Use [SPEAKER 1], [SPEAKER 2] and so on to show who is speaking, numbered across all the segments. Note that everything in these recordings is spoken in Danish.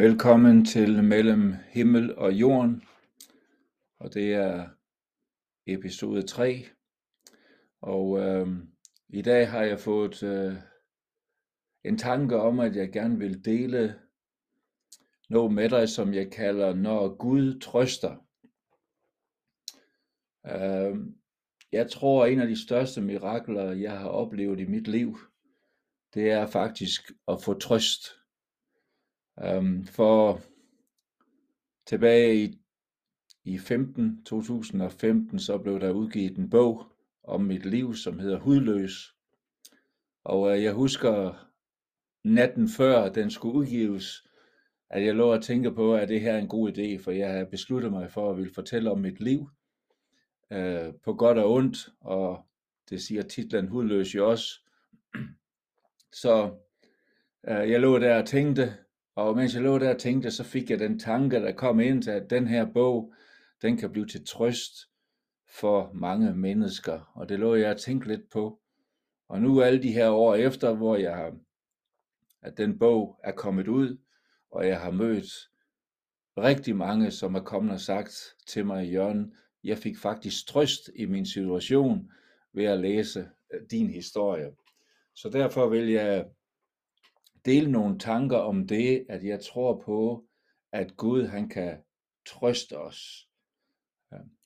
[SPEAKER 1] Velkommen til Mellem Himmel og Jorden, og det er episode 3. Og øh, i dag har jeg fået øh, en tanke om, at jeg gerne vil dele noget med dig, som jeg kalder, når Gud trøster. Øh, jeg tror, at en af de største mirakler, jeg har oplevet i mit liv, det er faktisk at få trøst Um, for tilbage i, i 15, 2015, så blev der udgivet en bog om mit liv, som hedder Hudløs. Og uh, jeg husker natten før den skulle udgives, at jeg lå og tænkte på, at det her er en god idé, for jeg har besluttet mig for at ville fortælle om mit liv, uh, på godt og ondt, og det siger titlen Hudløs jo også. Så uh, jeg lå der og tænkte, og mens jeg lå der og tænkte, så fik jeg den tanke, der kom ind til, at den her bog, den kan blive til trøst for mange mennesker. Og det lå jeg og tænkte lidt på. Og nu alle de her år efter, hvor jeg har, at den bog er kommet ud, og jeg har mødt rigtig mange, som er kommet og sagt til mig, i hjørnen, jeg fik faktisk trøst i min situation ved at læse øh, din historie. Så derfor vil jeg dele nogle tanker om det, at jeg tror på, at Gud han kan trøste os.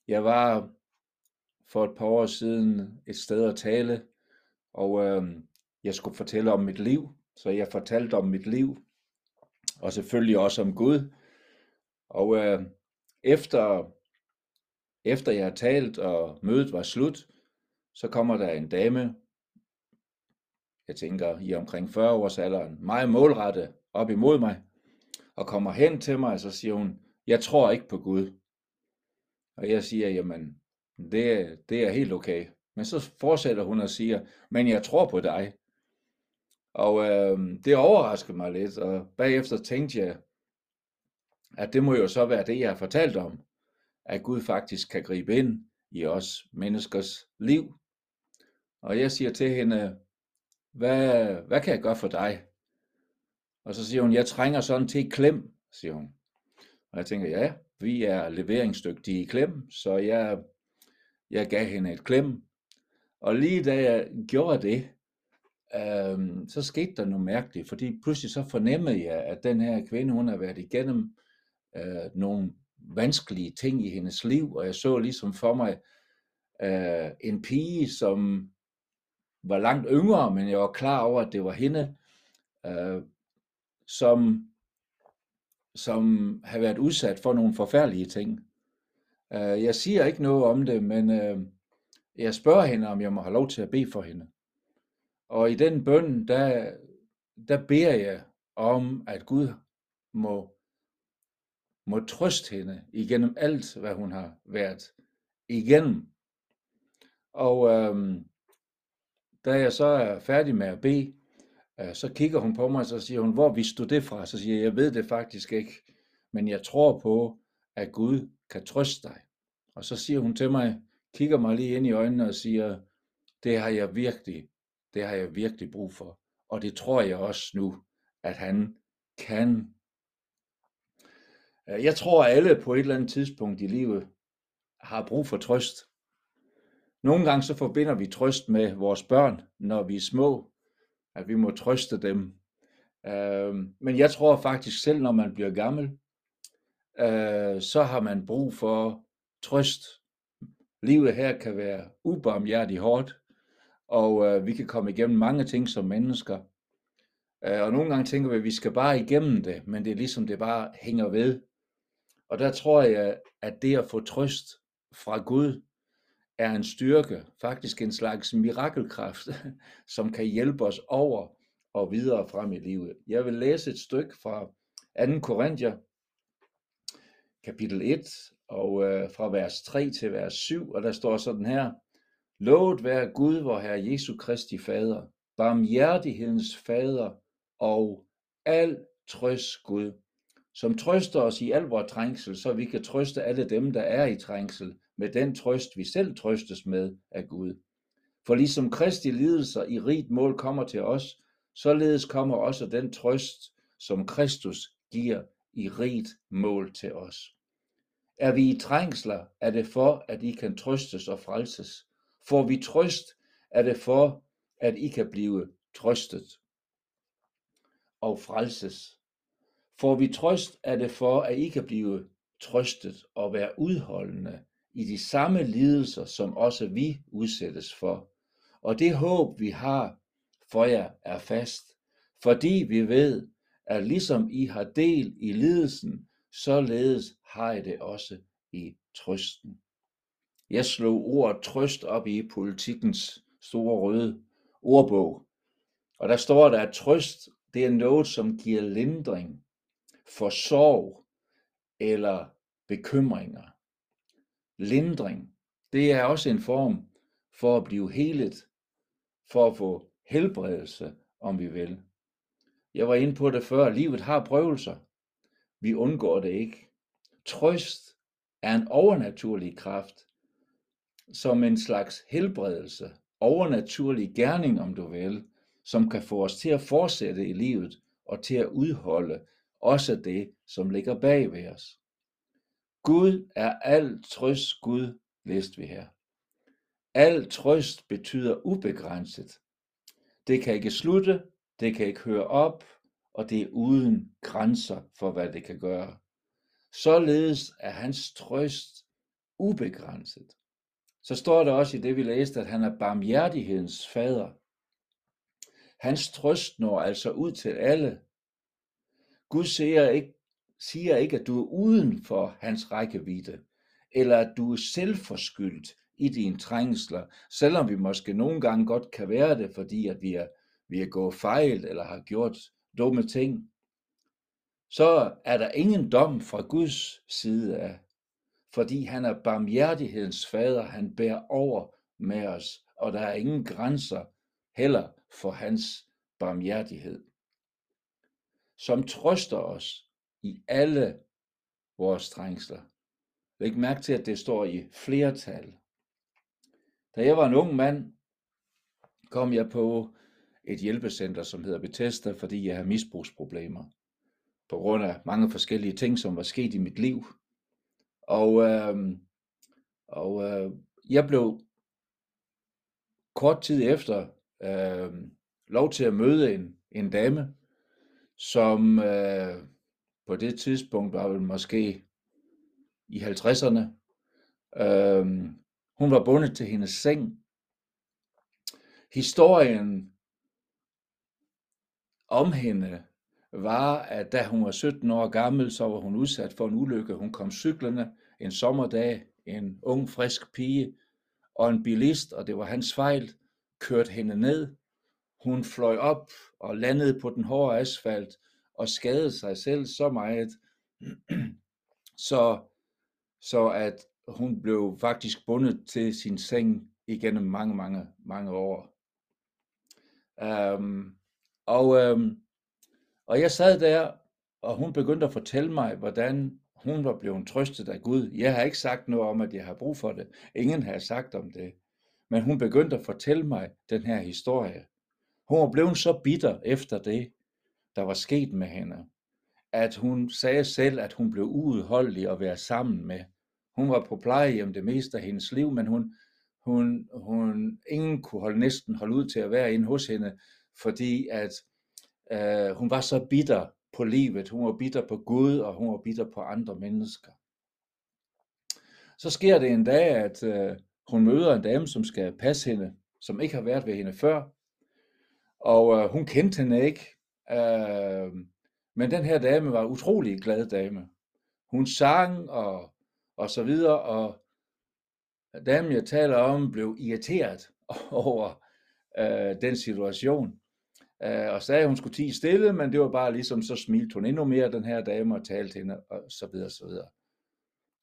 [SPEAKER 1] Jeg var for et par år siden et sted at tale, og øh, jeg skulle fortælle om mit liv, så jeg fortalte om mit liv, og selvfølgelig også om Gud. Og øh, efter, efter jeg har talt, og mødet var slut, så kommer der en dame jeg tænker i omkring 40 års alderen, meget målrettet op imod mig, og kommer hen til mig, og så siger hun, jeg tror ikke på Gud. Og jeg siger, jamen, det, det er helt okay. Men så fortsætter hun og siger, men jeg tror på dig. Og øh, det overraskede mig lidt, og bagefter tænkte jeg, at det må jo så være det, jeg har fortalt om, at Gud faktisk kan gribe ind i os menneskers liv. Og jeg siger til hende, hvad, hvad kan jeg gøre for dig? Og så siger hun, jeg trænger sådan til et klem, siger hun. Og jeg tænker, ja, vi er leveringsdygtige i klem, så jeg, jeg gav hende et klem. Og lige da jeg gjorde det, øh, så skete der noget mærkeligt, fordi pludselig så fornemmede jeg, at den her kvinde, hun har været igennem øh, nogle vanskelige ting i hendes liv, og jeg så ligesom for mig øh, en pige, som var langt yngre, men jeg var klar over, at det var hende, øh, som, som havde været udsat for nogle forfærdelige ting. Øh, jeg siger ikke noget om det, men øh, jeg spørger hende, om jeg må have lov til at bede for hende. Og i den bøn, der, der beder jeg om, at Gud må, må trøste hende igennem alt, hvad hun har været igennem. Og øh, da jeg så er færdig med at bede, øh, så kigger hun på mig, og så siger hun, hvor vidste du det fra? Så siger jeg, jeg ved det faktisk ikke, men jeg tror på, at Gud kan trøste dig. Og så siger hun til mig, kigger mig lige ind i øjnene og siger, det har jeg virkelig, det har jeg virkelig brug for. Og det tror jeg også nu, at han kan. Øh, jeg tror, at alle på et eller andet tidspunkt i livet har brug for trøst. Nogle gange så forbinder vi trøst med vores børn, når vi er små, at vi må trøste dem. Øh, men jeg tror faktisk selv, når man bliver gammel, øh, så har man brug for trøst. Livet her kan være ubarmhjertigt hårdt, og øh, vi kan komme igennem mange ting som mennesker. Øh, og nogle gange tænker vi, at vi skal bare igennem det, men det er ligesom det bare hænger ved. Og der tror jeg, at det at få trøst fra Gud, er en styrke, faktisk en slags mirakelkraft, som kan hjælpe os over og videre frem i livet. Jeg vil læse et stykke fra 2. Korinther, kapitel 1, og øh, fra vers 3 til vers 7, og der står sådan her, Lovet være Gud, vor Herre Jesu Kristi Fader, barmhjertighedens Fader og al trøst Gud, som trøster os i al vores trængsel, så vi kan trøste alle dem, der er i trængsel, med den trøst, vi selv trøstes med af Gud. For ligesom Kristi lidelser i rigt mål kommer til os, således kommer også den trøst, som Kristus giver i rigt mål til os. Er vi i trængsler, er det for, at I kan trøstes og frelses. Får vi trøst, er det for, at I kan blive trøstet og frelses. Får vi trøst, er det for, at I kan blive trøstet og være udholdende i de samme lidelser, som også vi udsættes for. Og det håb, vi har for jer, er fast, fordi vi ved, at ligesom I har del i lidelsen, således har I det også i trøsten. Jeg slog ordet trøst op i politikens store røde ordbog, og der står der, at trøst, det er noget, som giver lindring for sorg eller bekymringer. Lindring, det er også en form for at blive helet, for at få helbredelse, om vi vil. Jeg var inde på det før, livet har prøvelser. Vi undgår det ikke. Trøst er en overnaturlig kraft, som en slags helbredelse, overnaturlig gerning, om du vil, som kan få os til at fortsætte i livet og til at udholde også det, som ligger bag ved os. Gud er al trøst Gud, læste vi her. Al trøst betyder ubegrænset. Det kan ikke slutte, det kan ikke høre op, og det er uden grænser for, hvad det kan gøre. Således er hans trøst ubegrænset. Så står der også i det, vi læste, at han er barmhjertighedens fader. Hans trøst når altså ud til alle. Gud ser ikke, siger ikke, at du er uden for hans rækkevidde, eller at du er selvforskyldt i dine trængsler, selvom vi måske nogle gange godt kan være det, fordi at vi er, vi er gået fejl eller har gjort dumme ting, så er der ingen dom fra Guds side af, fordi han er barmhjertighedens fader, han bærer over med os, og der er ingen grænser heller for hans barmhjertighed, som trøster os i alle vores trængsler. Læg mærke til, at det står i flertal. Da jeg var en ung mand, kom jeg på et hjælpecenter, som hedder Bethesda, fordi jeg havde misbrugsproblemer. På grund af mange forskellige ting, som var sket i mit liv. Og, øh, og øh, jeg blev kort tid efter øh, lov til at møde en, en dame, som øh, på det tidspunkt var vel måske i 50'erne. Øh, hun var bundet til hendes seng. Historien om hende var, at da hun var 17 år gammel, så var hun udsat for en ulykke. Hun kom cyklerne en sommerdag, en ung, frisk pige, og en bilist, og det var hans fejl, kørte hende ned. Hun fløj op og landede på den hårde asfalt og skadede sig selv så meget, så, så at hun blev faktisk bundet til sin seng igennem mange, mange, mange år. Um, og, um, og jeg sad der, og hun begyndte at fortælle mig, hvordan hun var blevet trøstet af Gud. Jeg har ikke sagt noget om, at jeg har brug for det. Ingen har sagt om det. Men hun begyndte at fortælle mig den her historie. Hun var blevet så bitter efter det, der var sket med hende, at hun sagde selv, at hun blev uudholdelig at være sammen med. Hun var på plejehjem det meste af hendes liv, men hun, hun, hun, ingen kunne holde, næsten holde ud til at være inde hos hende, fordi at øh, hun var så bitter på livet. Hun var bitter på Gud, og hun var bitter på andre mennesker. Så sker det en dag, at øh, hun møder en dame, som skal passe hende, som ikke har været ved hende før. Og øh, hun kendte hende ikke. Øh, men den her dame var utrolig glad dame. Hun sang og, og så videre, og damen, jeg taler om, blev irriteret over øh, den situation. Øh, og sagde, at hun skulle tige stille, men det var bare ligesom, så smilte hun endnu mere, den her dame, og talte hende, og så videre, så videre.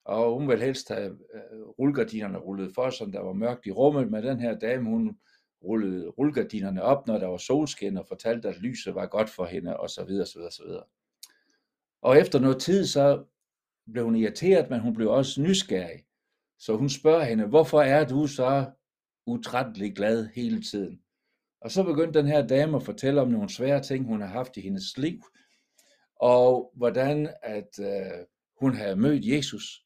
[SPEAKER 1] Og hun ville helst have øh, rullegardinerne rullet for, så der var mørkt i rummet, men den her dame, hun rullede rullegardinerne op, når der var solskin, og fortalte, at lyset var godt for hende, og så videre, så videre, så videre. Og efter noget tid, så blev hun irriteret, men hun blev også nysgerrig. Så hun spørger hende, hvorfor er du så utrættelig glad hele tiden? Og så begyndte den her dame at fortælle om nogle svære ting, hun har haft i hendes liv. og hvordan at øh, hun havde mødt Jesus,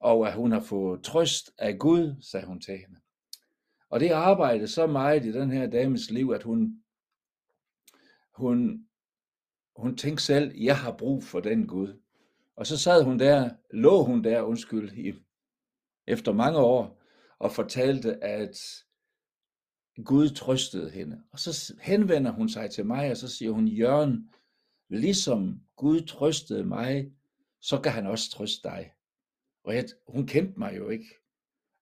[SPEAKER 1] og at hun har fået trøst af Gud, sagde hun til hende. Og det arbejdede så meget i den her dames liv, at hun, hun, hun tænkte selv, jeg har brug for den Gud. Og så sad hun der, lå hun der, undskyld, i, efter mange år, og fortalte, at Gud trøstede hende. Og så henvender hun sig til mig, og så siger hun, Jørgen, ligesom Gud trøstede mig, så kan han også trøste dig. Og jeg, hun kendte mig jo ikke.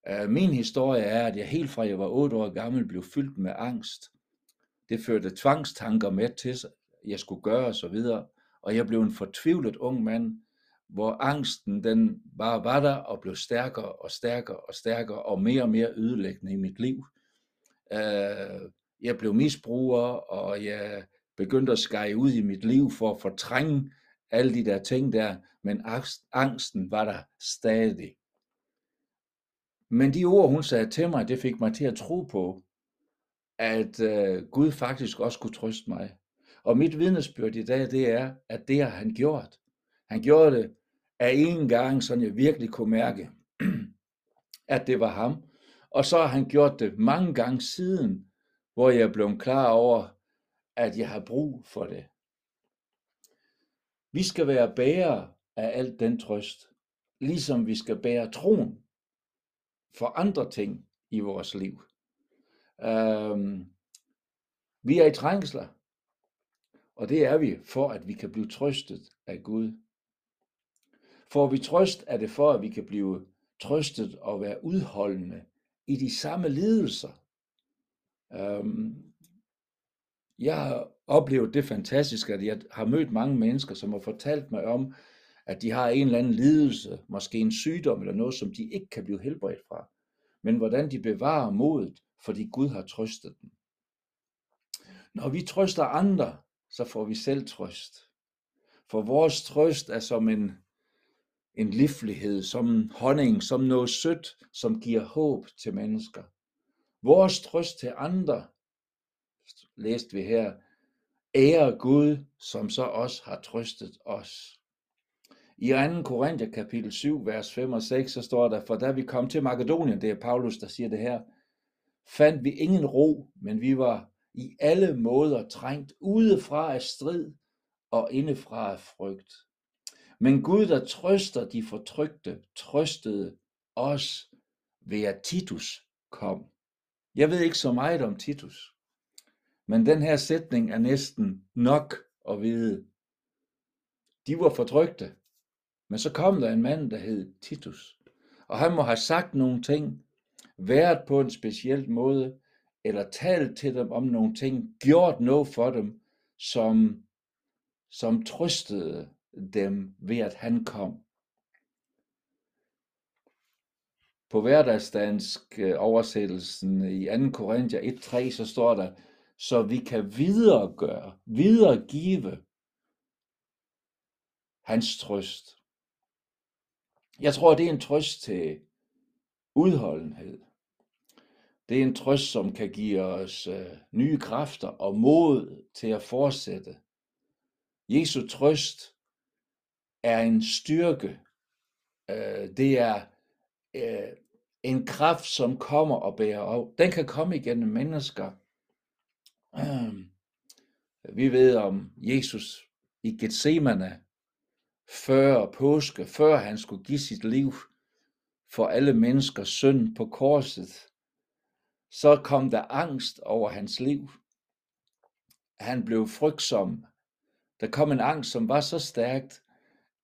[SPEAKER 1] Øh, min historie er, at jeg helt fra jeg var 8 år gammel blev fyldt med angst. Det førte tvangstanker med til, at jeg skulle gøre og så videre. Og jeg blev en fortvivlet ung mand, hvor angsten den bare var der og blev stærkere og stærkere og stærkere og mere og mere ødelæggende i mit liv. Øh, jeg blev misbruger, og jeg begyndte at skære ud i mit liv for at fortrænge alle de der ting der, men angsten var der stadig. Men de ord, hun sagde til mig, det fik mig til at tro på, at øh, Gud faktisk også kunne trøste mig. Og mit vidnesbyrd i dag, det er, at det har han gjort. Han gjorde det af en gang, så jeg virkelig kunne mærke, at det var ham. Og så har han gjort det mange gange siden, hvor jeg blev klar over, at jeg har brug for det. Vi skal være bærere af alt den trøst, ligesom vi skal bære troen for andre ting i vores liv. Øhm, vi er i trængsler, og det er vi for, at vi kan blive trøstet af Gud. Får vi trøst, er det for, at vi kan blive trøstet og være udholdende i de samme lidelser. Øhm, jeg har oplevet det fantastiske, at jeg har mødt mange mennesker, som har fortalt mig om, at de har en eller anden lidelse, måske en sygdom eller noget, som de ikke kan blive helbredt fra, men hvordan de bevarer modet, fordi Gud har trøstet dem. Når vi trøster andre, så får vi selv trøst. For vores trøst er som en, en livlighed, som en honning, som noget sødt, som giver håb til mennesker. Vores trøst til andre læste vi her, ære Gud, som så også har trøstet os. I 2. Korinther kapitel 7, vers 5 og 6, så står der, for da vi kom til Makedonien, det er Paulus, der siger det her, fandt vi ingen ro, men vi var i alle måder trængt udefra af strid og indefra af frygt. Men Gud, der trøster de fortrygte, trøstede os ved at Titus kom. Jeg ved ikke så meget om Titus. Men den her sætning er næsten nok at vide. De var fortrygte, men så kom der en mand, der hed Titus, og han må have sagt nogle ting, været på en speciel måde, eller talt til dem om nogle ting, gjort noget for dem, som, som trøstede dem ved, at han kom. På hverdagsdansk øh, oversættelsen i 2. Korinther 1.3, så står der, så vi kan videregøre, videregive hans trøst. Jeg tror, det er en trøst til udholdenhed. Det er en trøst, som kan give os øh, nye kræfter og mod til at fortsætte. Jesu trøst er en styrke. Øh, det er øh, en kraft, som kommer og bærer af. Den kan komme igennem mennesker, Øh, vi ved om Jesus i Gethsemane, før påske, før han skulle give sit liv for alle menneskers synd på korset, så kom der angst over hans liv. Han blev frygtsom. Der kom en angst, som var så stærkt,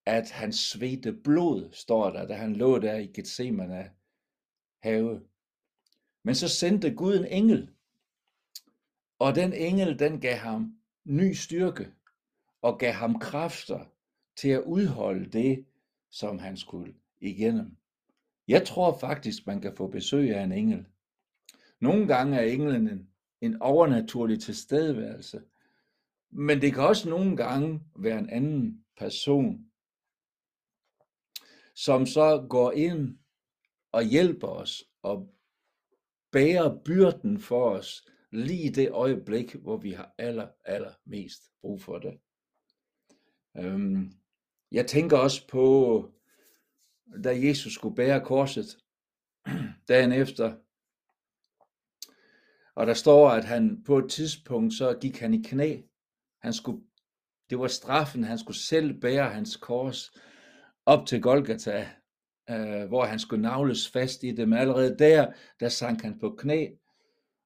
[SPEAKER 1] at han svedte blod, står der, da han lå der i Gethsemane have. Men så sendte Gud en engel, og den engel, den gav ham ny styrke og gav ham kræfter til at udholde det, som han skulle igennem. Jeg tror faktisk, man kan få besøg af en engel. Nogle gange er englen en, en overnaturlig tilstedeværelse, men det kan også nogle gange være en anden person, som så går ind og hjælper os og bærer byrden for os, lige det øjeblik, hvor vi har aller, aller mest brug for det. Øhm, jeg tænker også på, da Jesus skulle bære korset dagen efter, og der står, at han på et tidspunkt, så gik han i knæ. Han skulle, det var straffen, han skulle selv bære hans kors op til Golgata, øh, hvor han skulle navles fast i det. Allerede der, der sank han på knæ.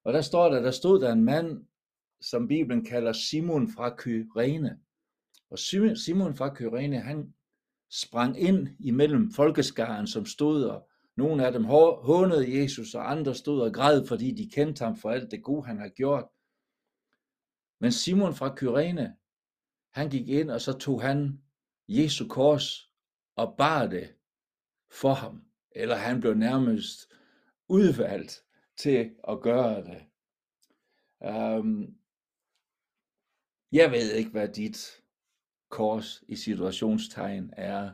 [SPEAKER 1] Og der står der, der stod der en mand, som Bibelen kalder Simon fra Kyrene. Og Simon fra Kyrene, han sprang ind imellem folkeskaren, som stod og nogle af dem hånede Jesus, og andre stod og græd, fordi de kendte ham for alt det gode, han har gjort. Men Simon fra Kyrene, han gik ind, og så tog han Jesu kors og bar det for ham. Eller han blev nærmest udvalgt til at gøre det. Um, jeg ved ikke, hvad dit kors i situationstegn er.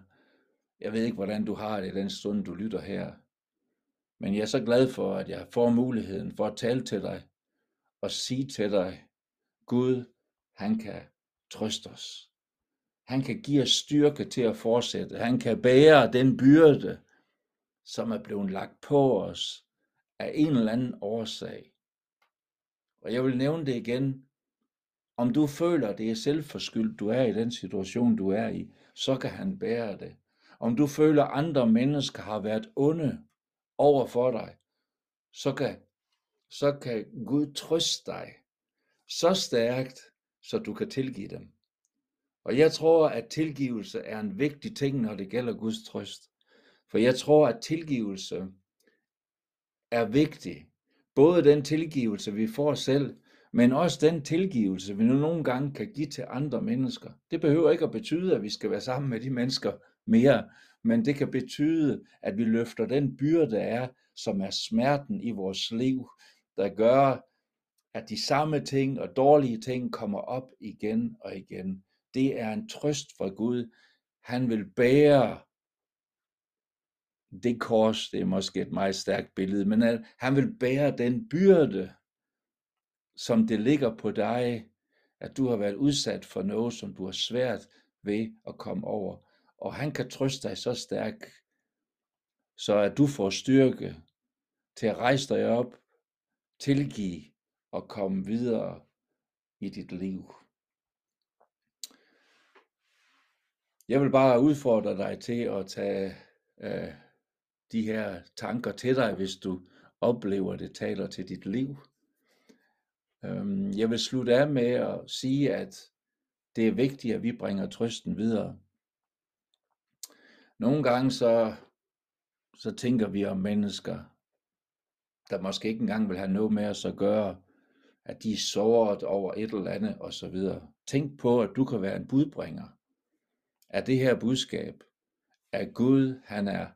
[SPEAKER 1] Jeg ved ikke, hvordan du har det i den stund, du lytter her. Men jeg er så glad for, at jeg får muligheden for at tale til dig og sige til dig, Gud, han kan trøste os. Han kan give os styrke til at fortsætte. Han kan bære den byrde, som er blevet lagt på os af en eller anden årsag. Og jeg vil nævne det igen. Om du føler, det er selvforskyldt, du er i den situation, du er i, så kan han bære det. Om du føler, andre mennesker har været onde over for dig, så kan, så kan Gud trøste dig så stærkt, så du kan tilgive dem. Og jeg tror, at tilgivelse er en vigtig ting, når det gælder Guds trøst. For jeg tror, at tilgivelse er vigtig. Både den tilgivelse, vi får selv, men også den tilgivelse, vi nu nogle gange kan give til andre mennesker. Det behøver ikke at betyde, at vi skal være sammen med de mennesker mere, men det kan betyde, at vi løfter den byrde, der er, som er smerten i vores liv, der gør, at de samme ting og dårlige ting kommer op igen og igen. Det er en trøst fra Gud. Han vil bære det kors, det er måske et meget stærkt billede, men at han vil bære den byrde, som det ligger på dig, at du har været udsat for noget, som du har svært ved at komme over. Og han kan trøste dig så stærkt, så at du får styrke til at rejse dig op, tilgive og komme videre i dit liv. Jeg vil bare udfordre dig til at tage øh, de her tanker til dig, hvis du oplever, det taler til dit liv. Øhm, jeg vil slutte af med at sige, at det er vigtigt, at vi bringer trøsten videre. Nogle gange så, så tænker vi om mennesker, der måske ikke engang vil have noget med os at gøre, at de er såret over et eller andet osv. Tænk på, at du kan være en budbringer af det her budskab, at Gud, han er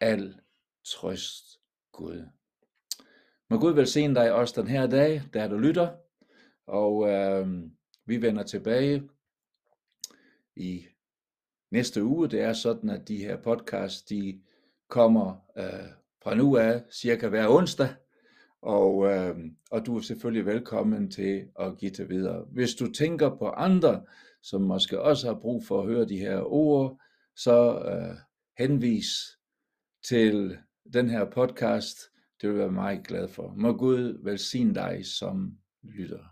[SPEAKER 1] al trøst Gud. Må Gud velsigne dig også den her dag, der du lytter, og øh, vi vender tilbage i næste uge. Det er sådan, at de her podcasts, de kommer øh, fra nu af cirka hver onsdag, og, øh, og du er selvfølgelig velkommen til at give det videre. Hvis du tænker på andre, som måske også har brug for at høre de her ord, så øh, henvis til den her podcast. Det vil jeg være meget glad for. Må Gud velsigne dig som lytter.